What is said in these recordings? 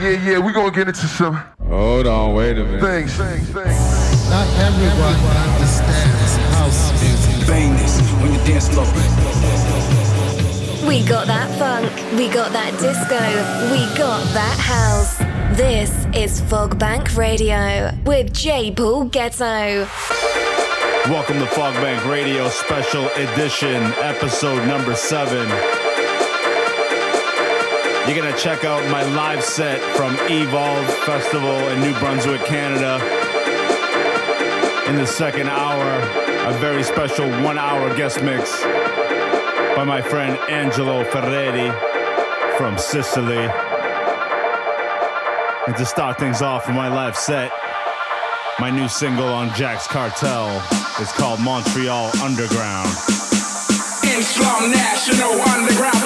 Yeah, yeah, we gonna get into some. Hold on, wait a minute. Things, things, things. Not everyone understands house music. Bang this on your dance floor. We got that funk, we got that disco, we got that house. This is Fogbank Radio with J. Paul Getto. Welcome to Fogbank Radio Special Edition, episode number seven. You're gonna check out my live set from Evolve Festival in New Brunswick, Canada. In the second hour, a very special one hour guest mix by my friend Angelo Ferreri from Sicily. And to start things off with my live set, my new single on Jack's Kartel is called Montreal Underground. Islam National Underground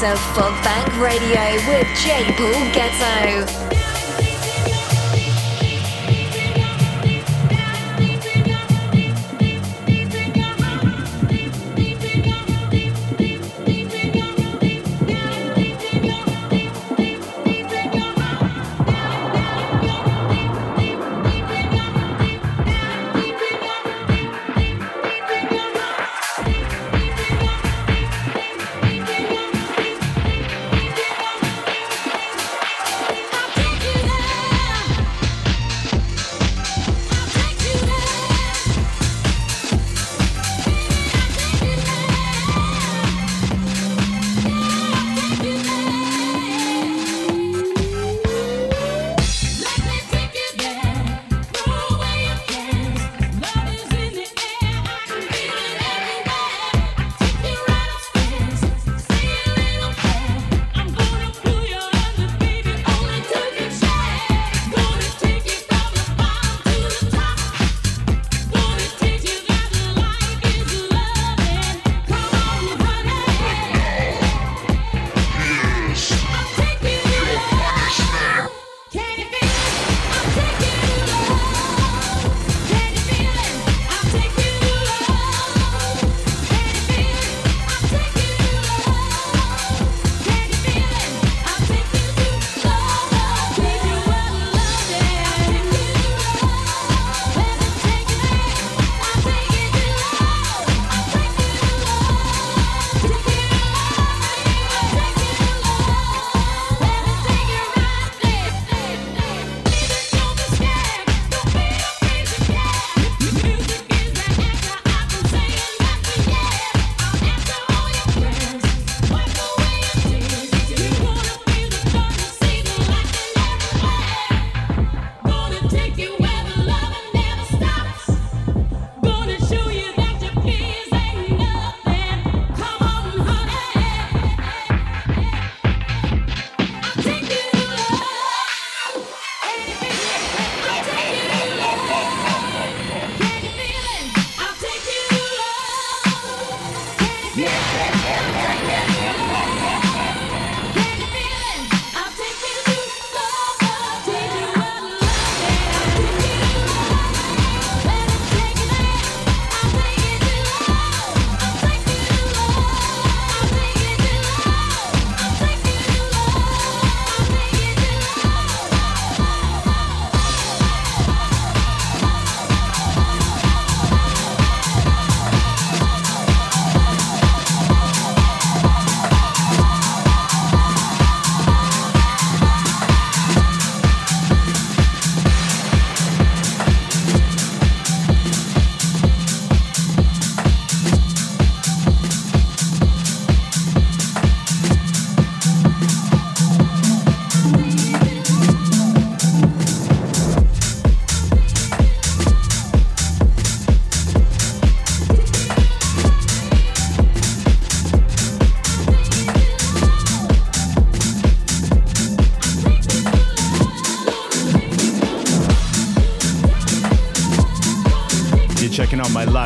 to Fog Bank Radio with J. Paul Getto.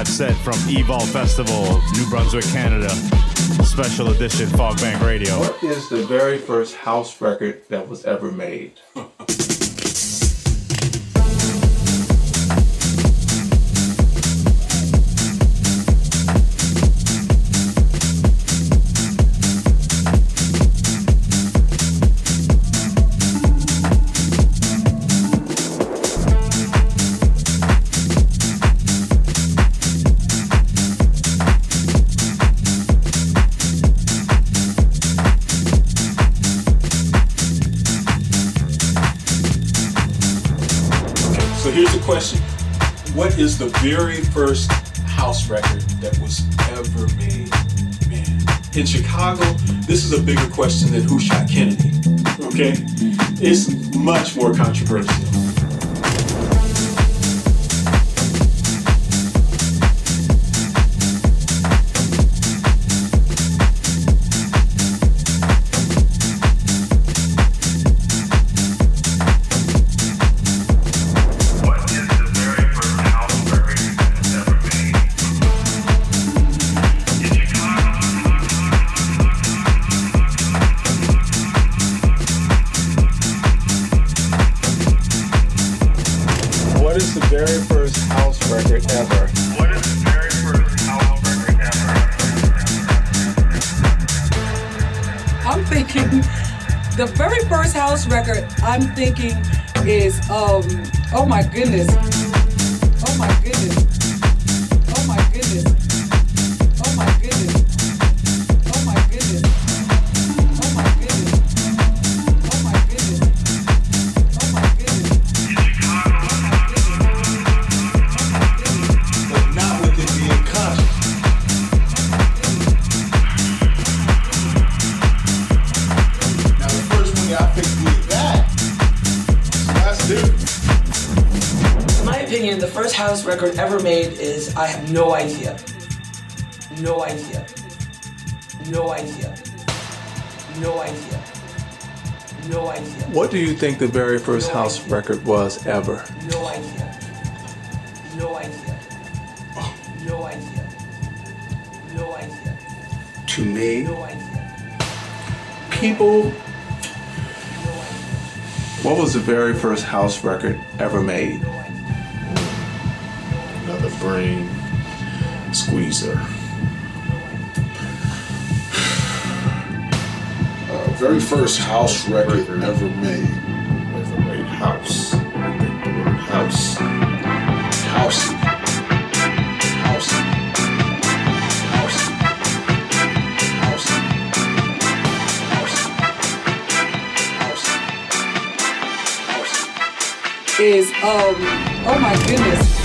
Live set from Evolve Festival, New Brunswick, Canada. Special edition Fogbank Radio. What is the very first house record that was ever made? The very first house record that was ever made? Man, in Chicago, this is a bigger question than who shot Kennedy. Okay? It's much more controversial. Is I have no idea. No idea. No idea. No idea. No idea. What do you think the very first house record was ever? No idea. No idea. No idea. No idea. To me, No idea. people. What was the very first house record ever made? Another brain squeezer. Uh, very first house record ever made. Ever made house. I think the word house. Housey. Housey. Housey. Housey. Housey. Housey. Is um oh my goodness.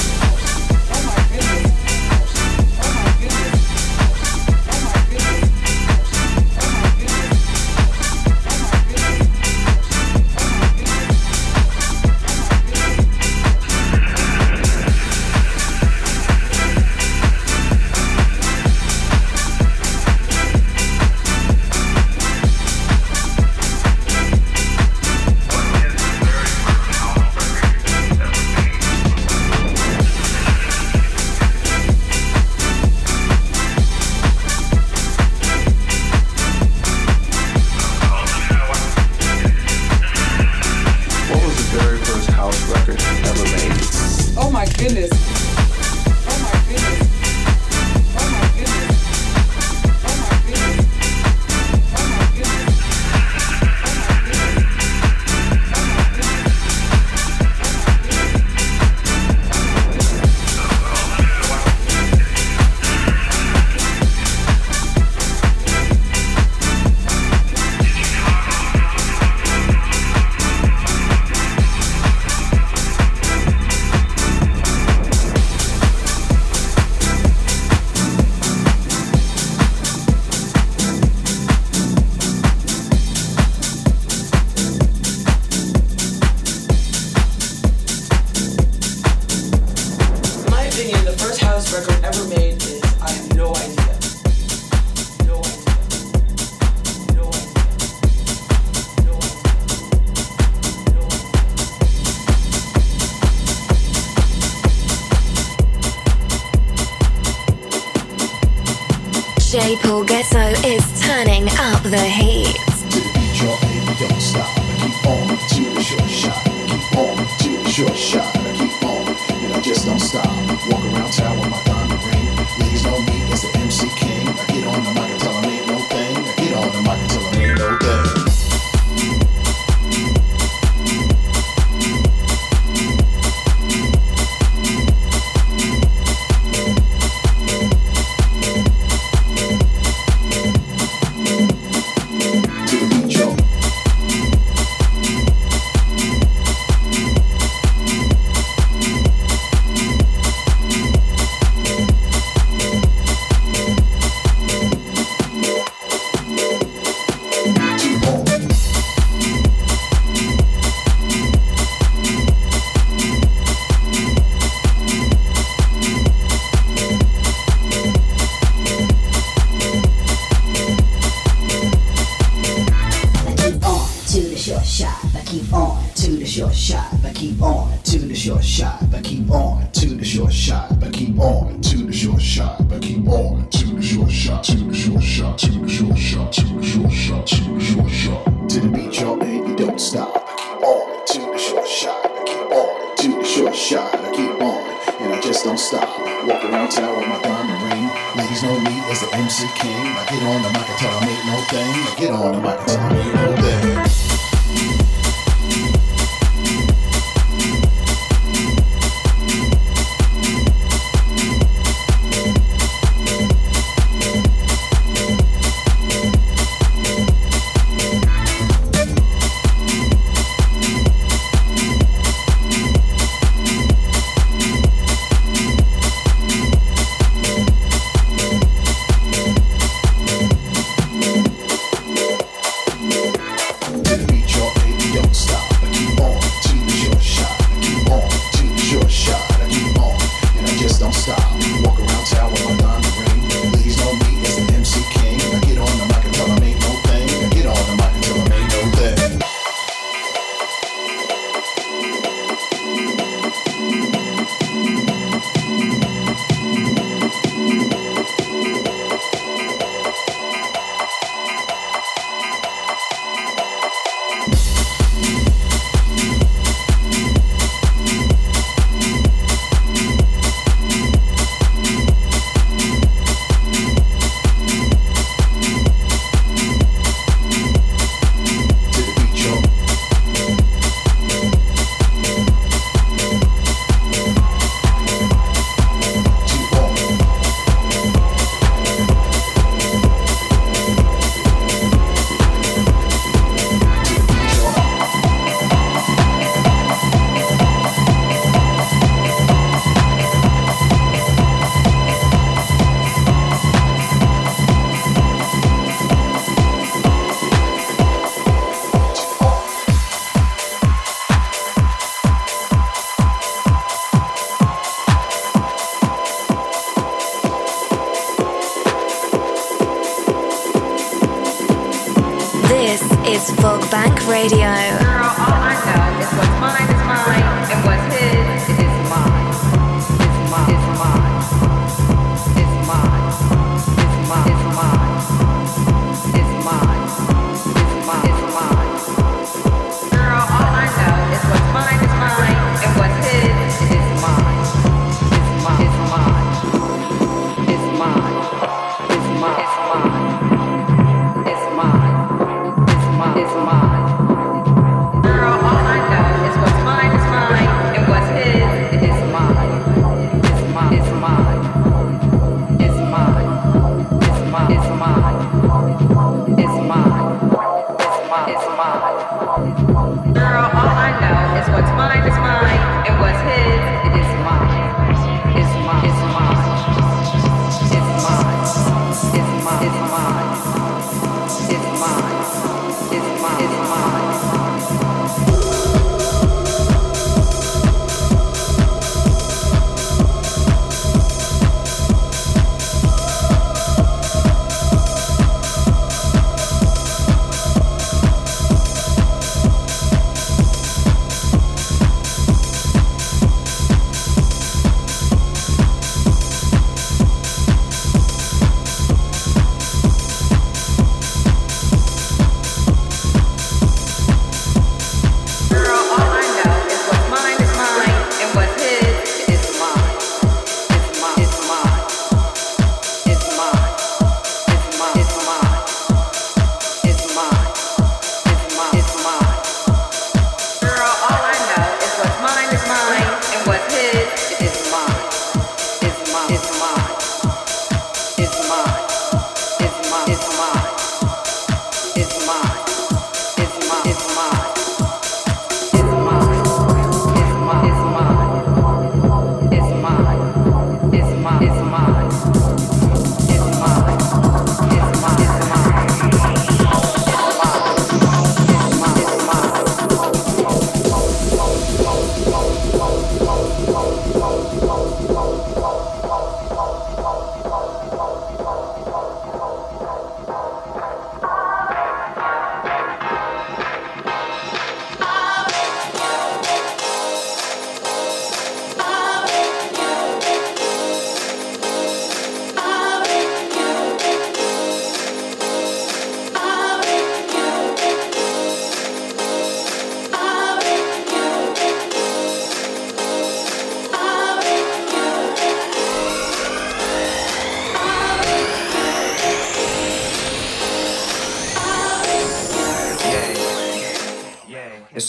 Walk around town with my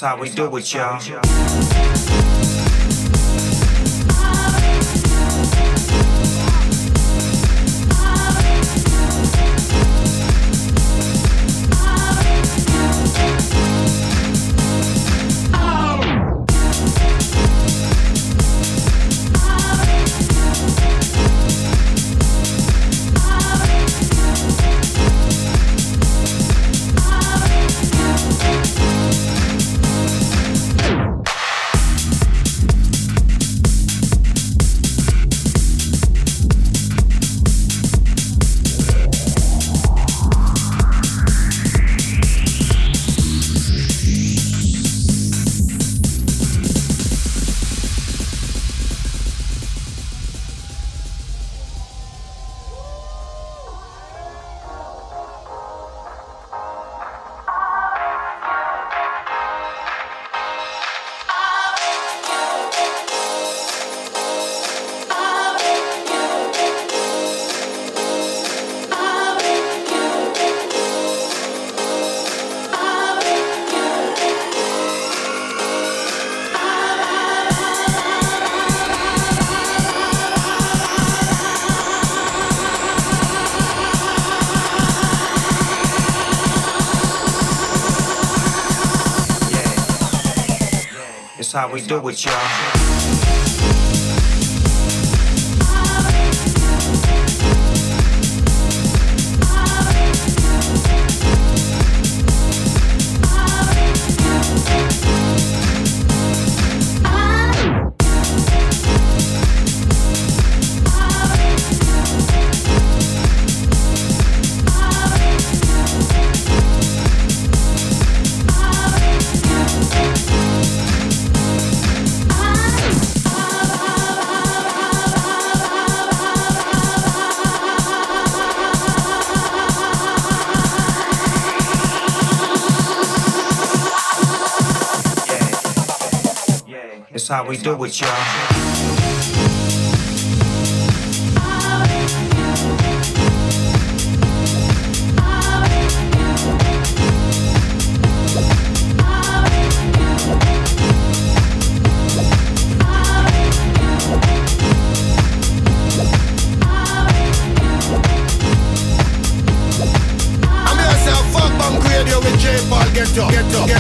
how we do it, y'all. how we do it, y'all. how we do it, y'all.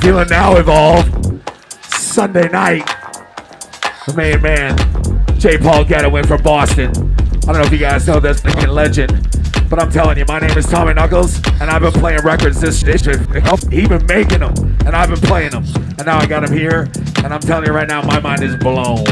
feeling now, Evolve? Sunday night. The main man, J. Paul Getto in from Boston. I don't know if you guys know this fucking legend, but I'm telling you, my name is Tommy Knuckles, and I've been playing records this this- He been making them, and I've been playing them, and now I got him here, and I'm telling you right now, my mind is blown.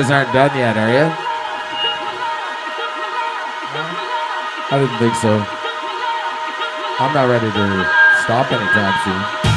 guys aren't done yet, are you? I didn't think so. I'm not ready to stop anytime soon.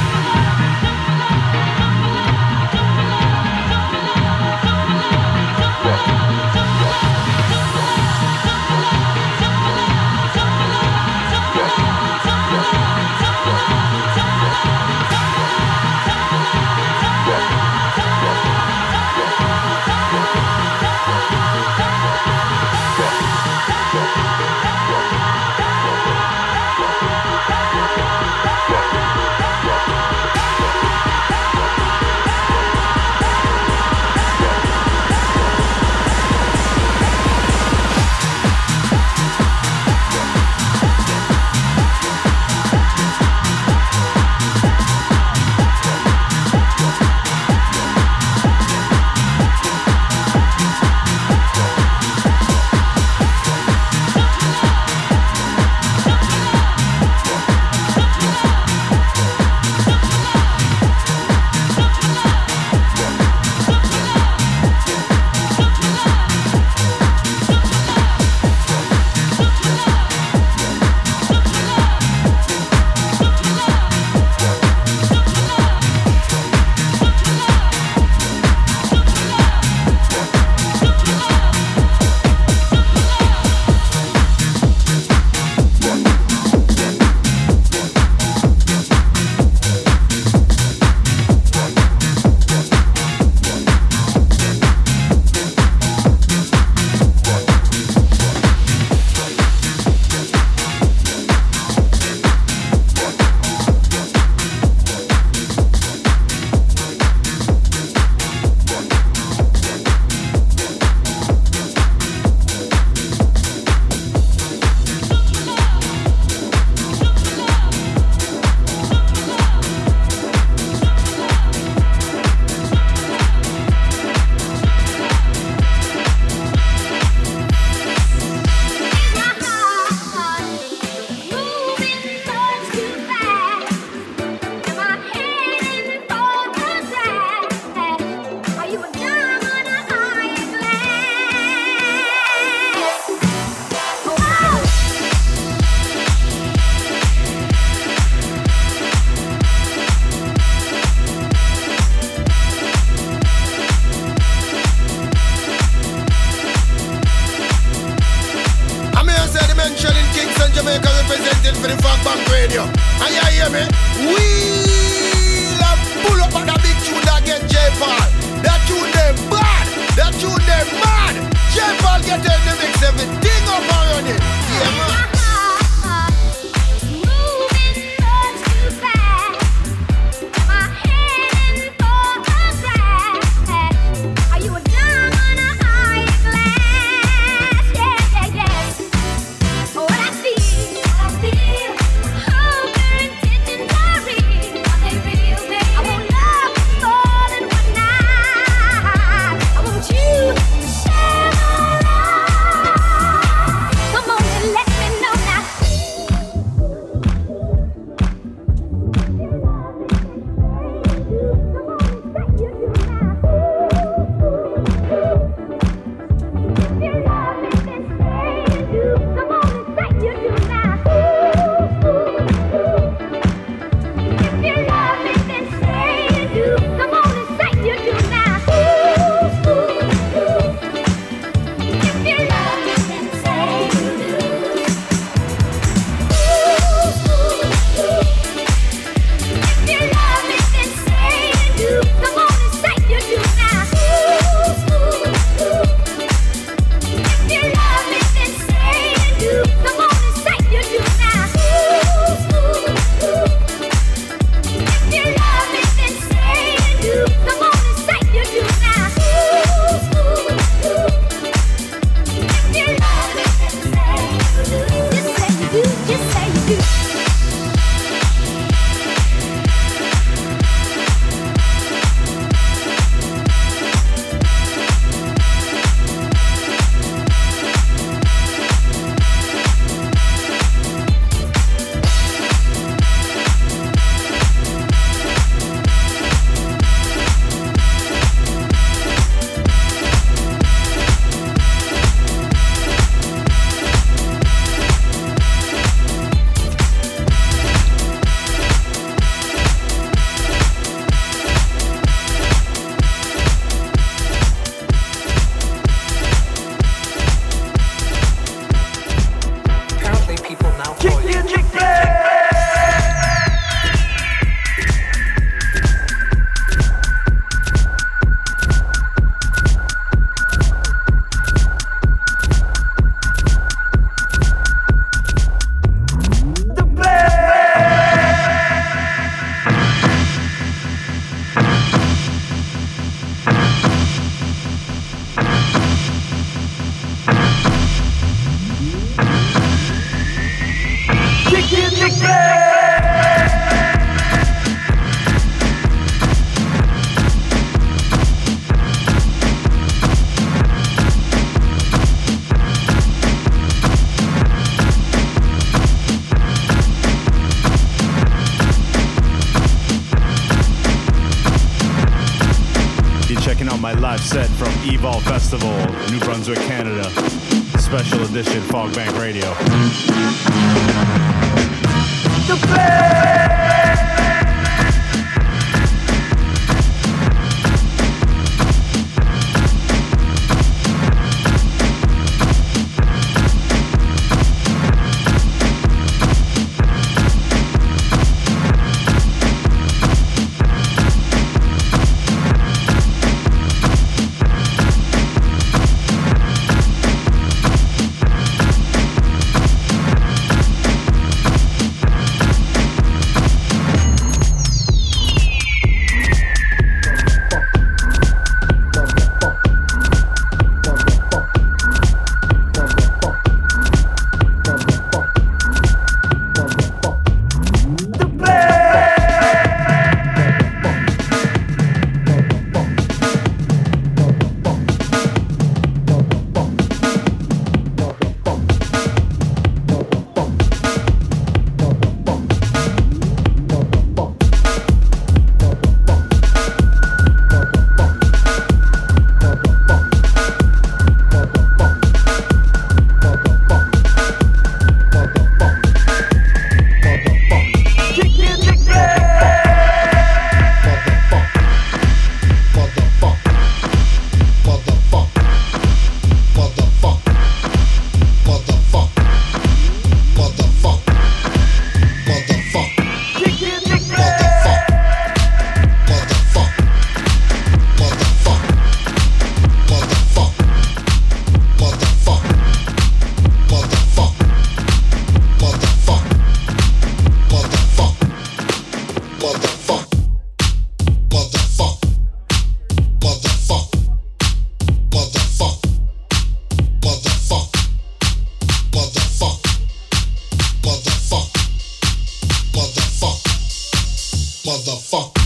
motherfucker.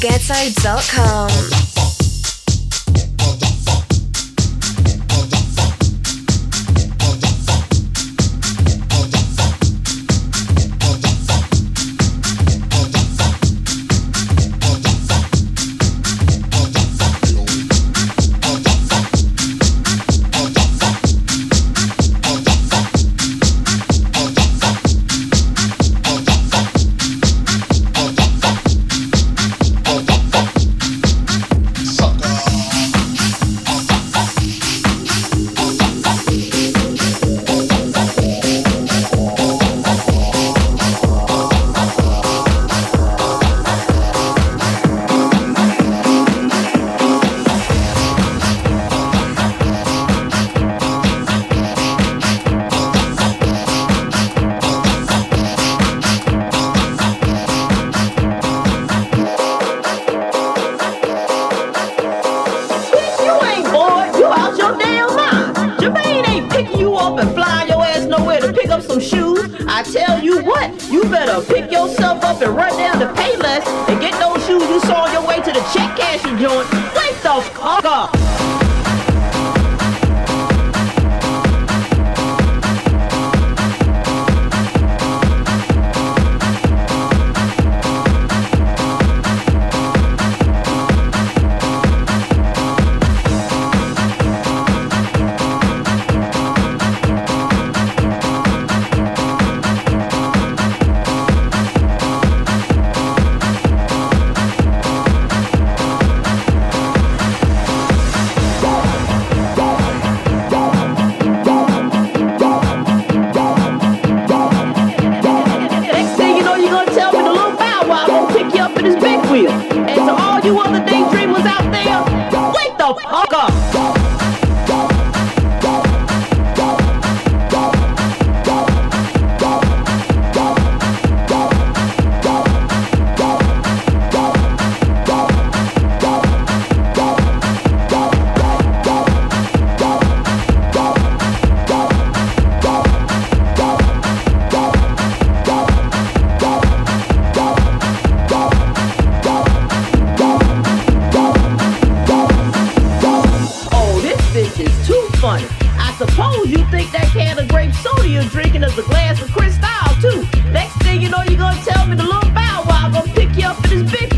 getside.com.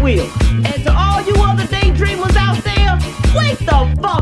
wheel. And to all you other daydreamers out there, wake the fuck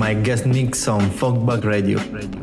my guest mix on Fogbank Radio. Radio.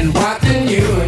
and watching you.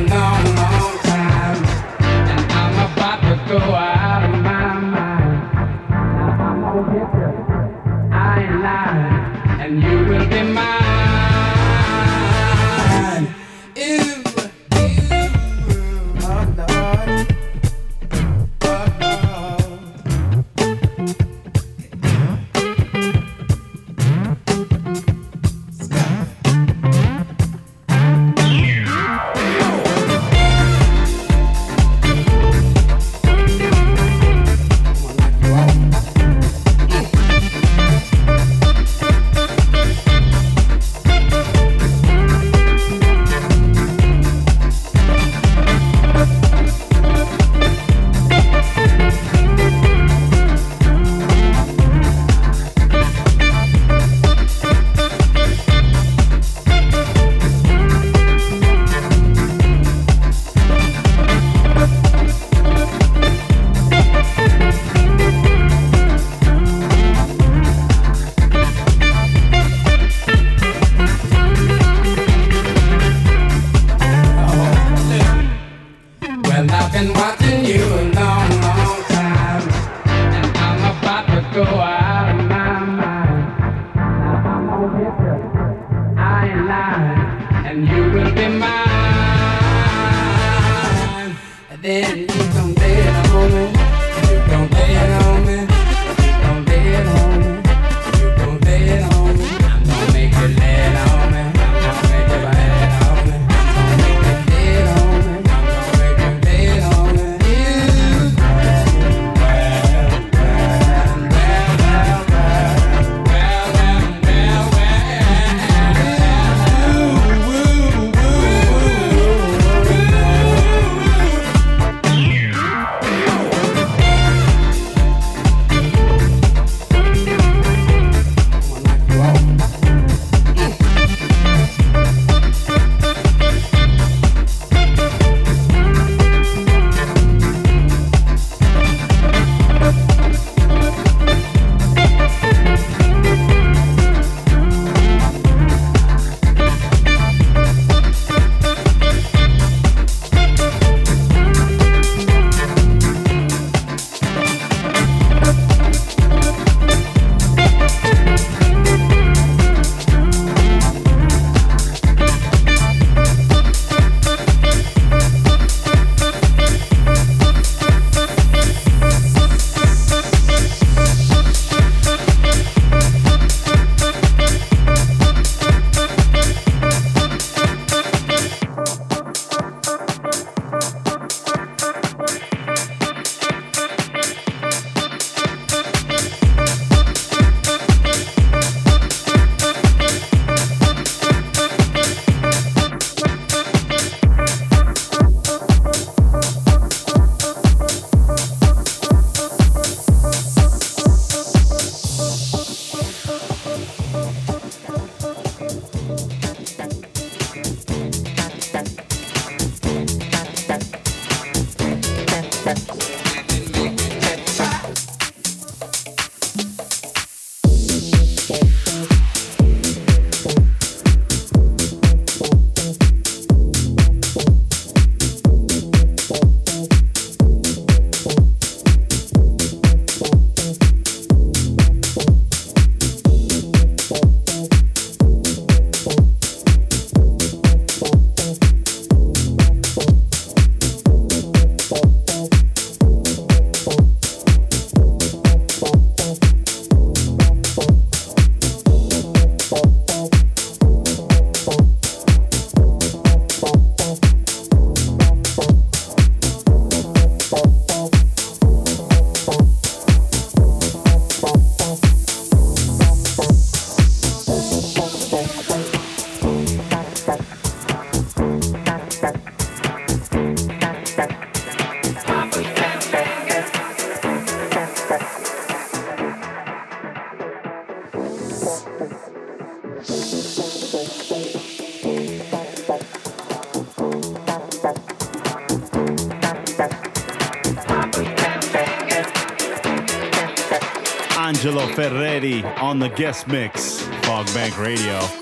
On the guest mix, Fogbank Radio.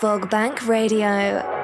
Fogbank Radio.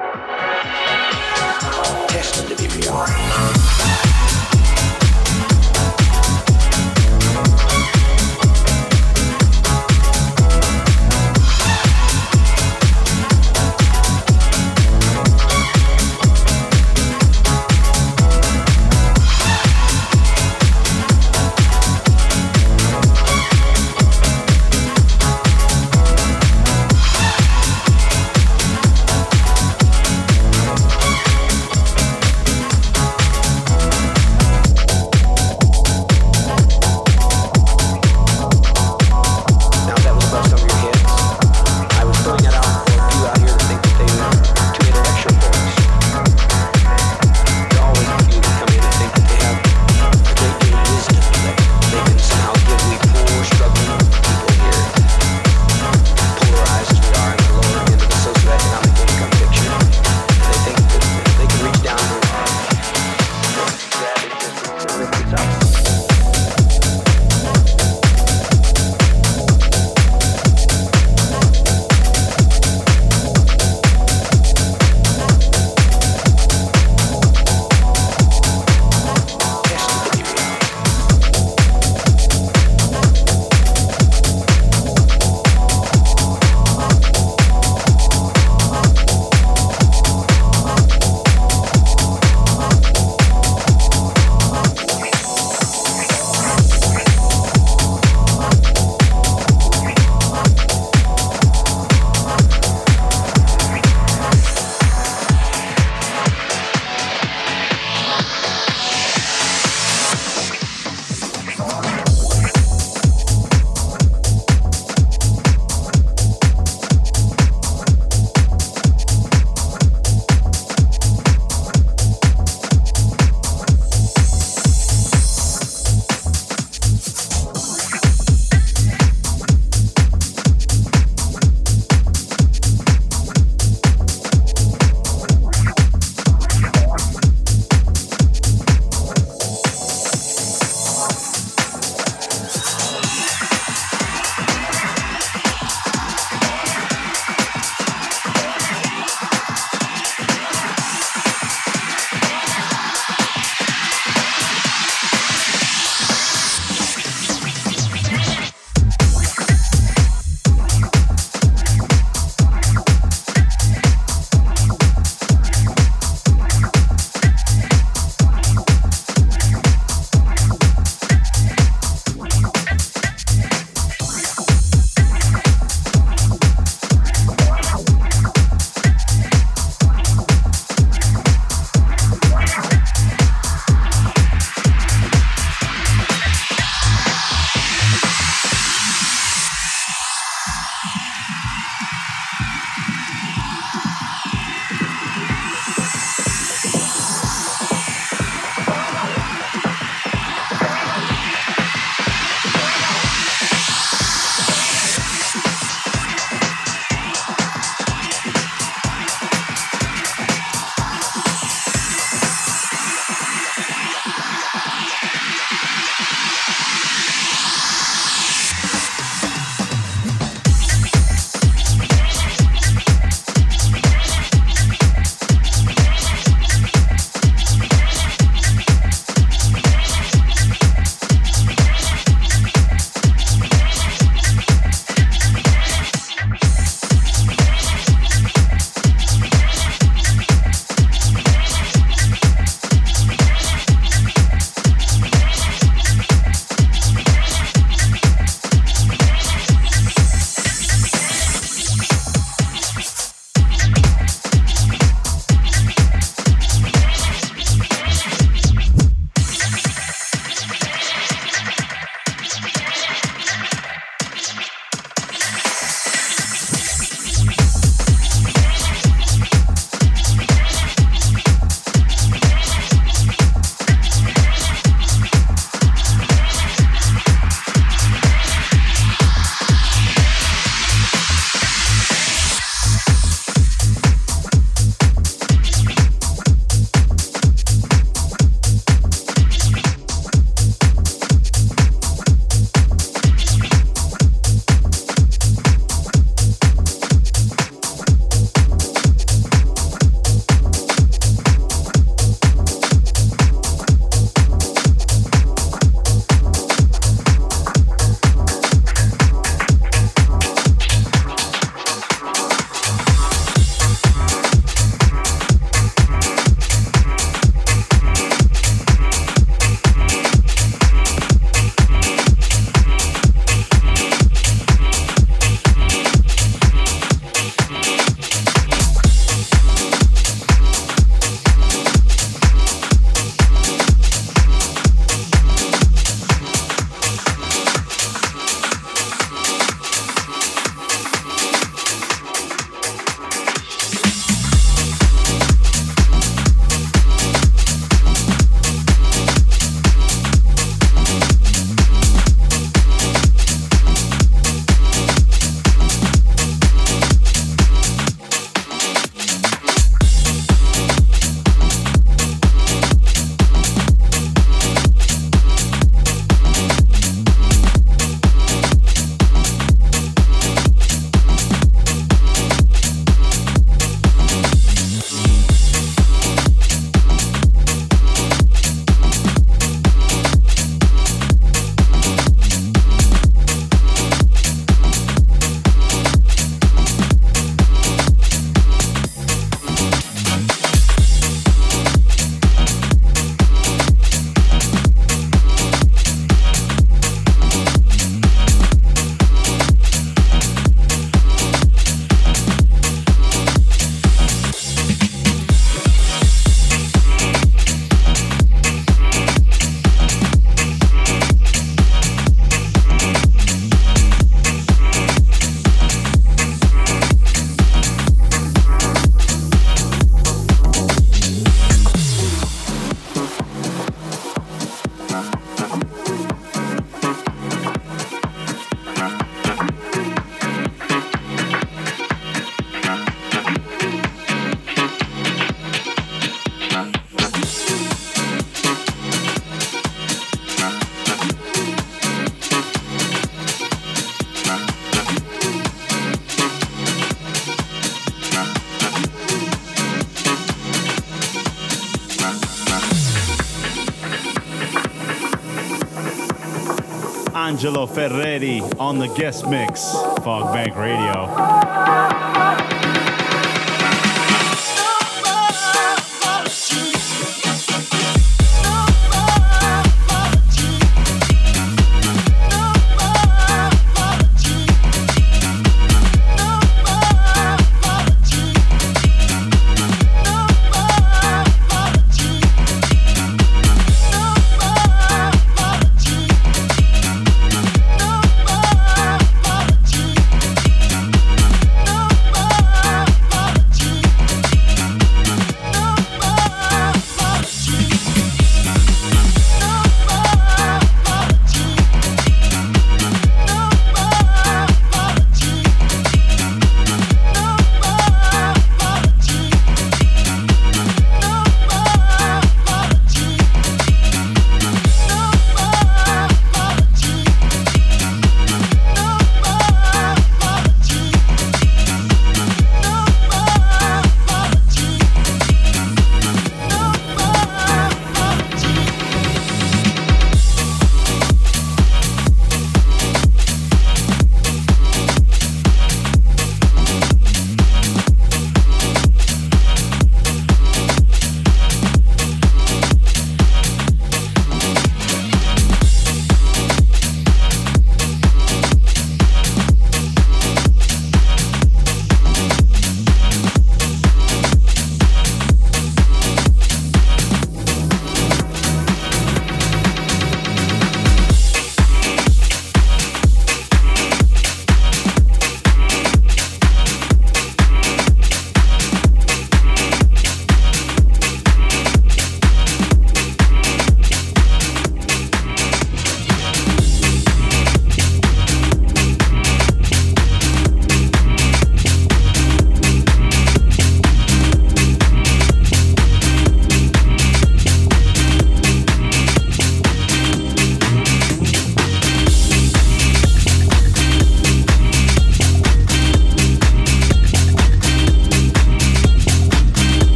Angelo Ferreri on the guest mix, Fogbank Radio.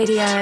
Radio.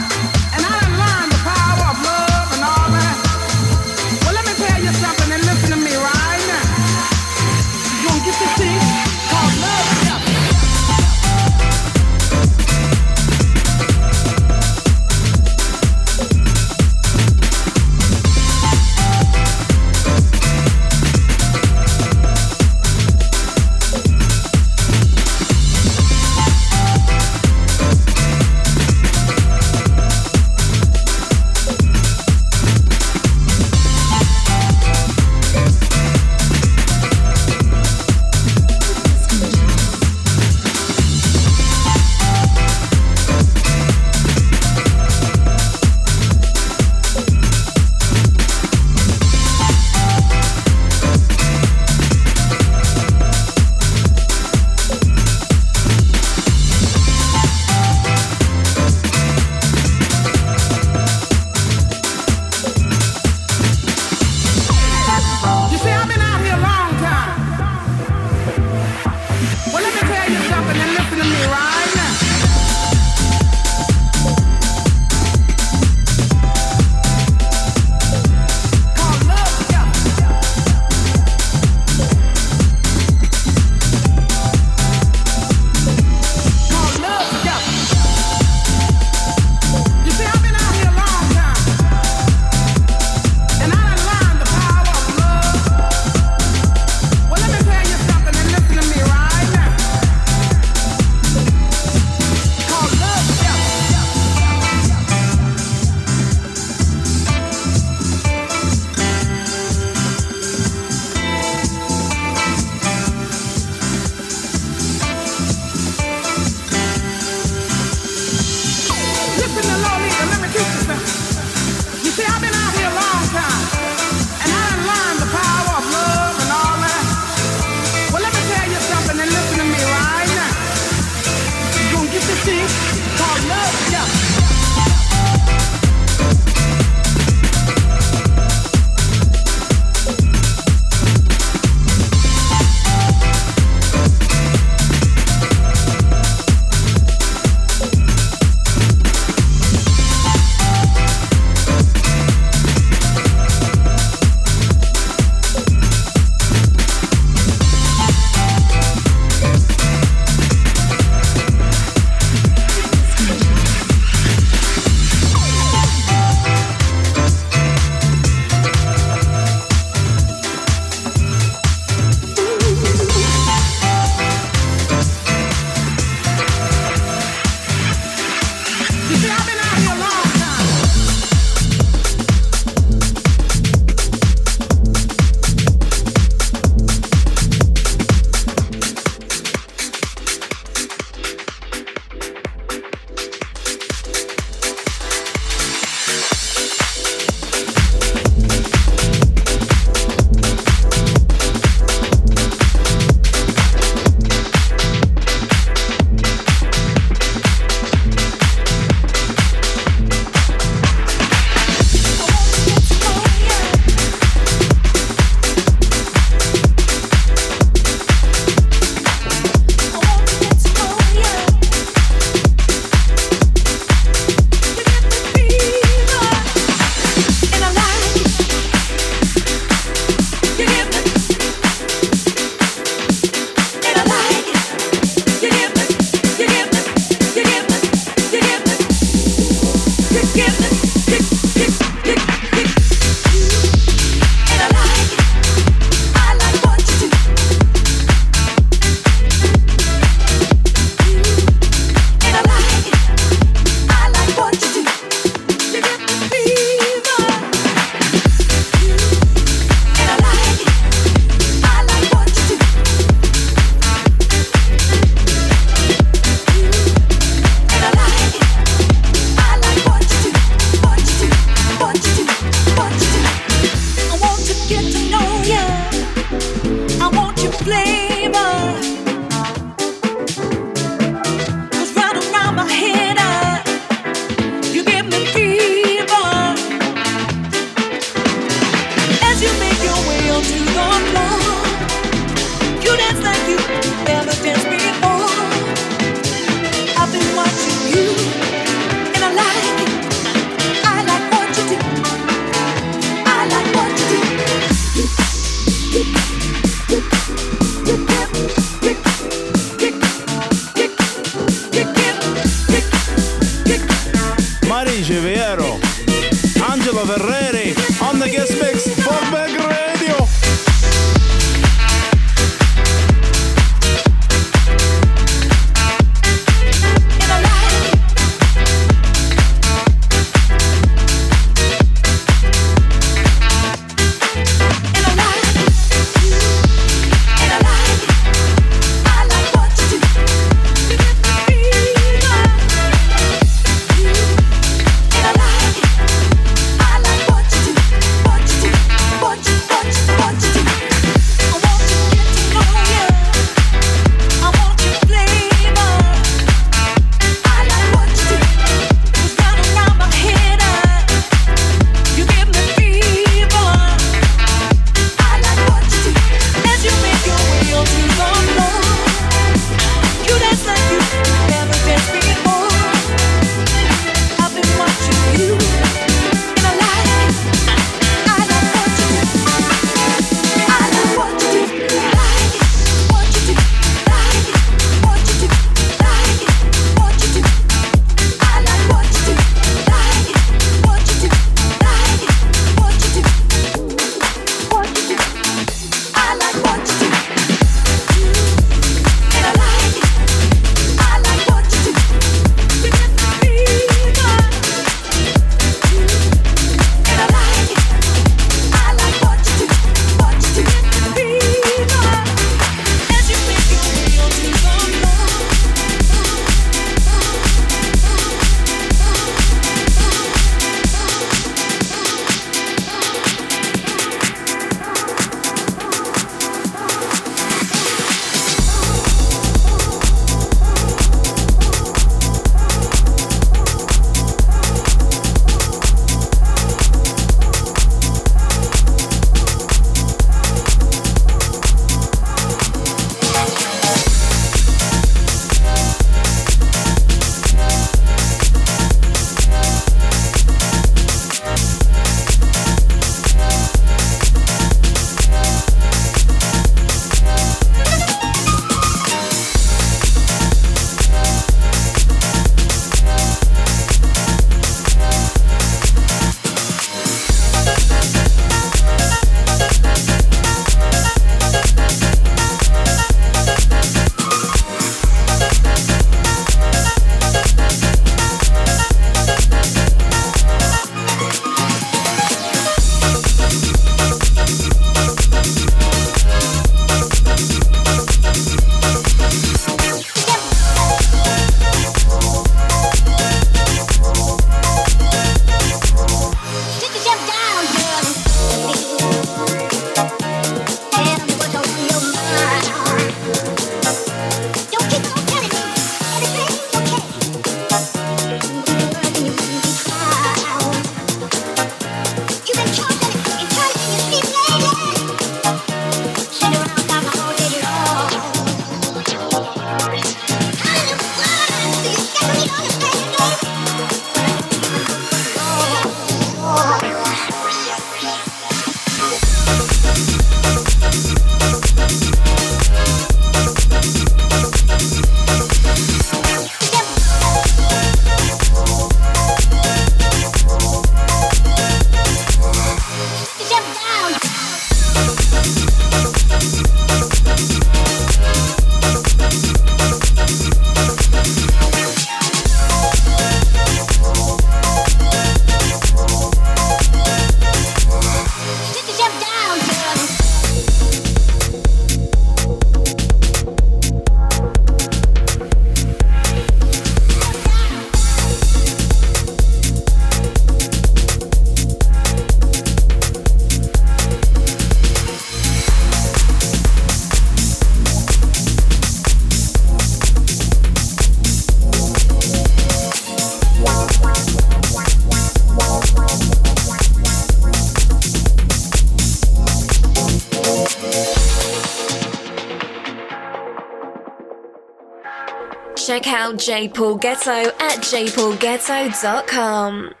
Out J Paul Getto at jpaulgetto.com.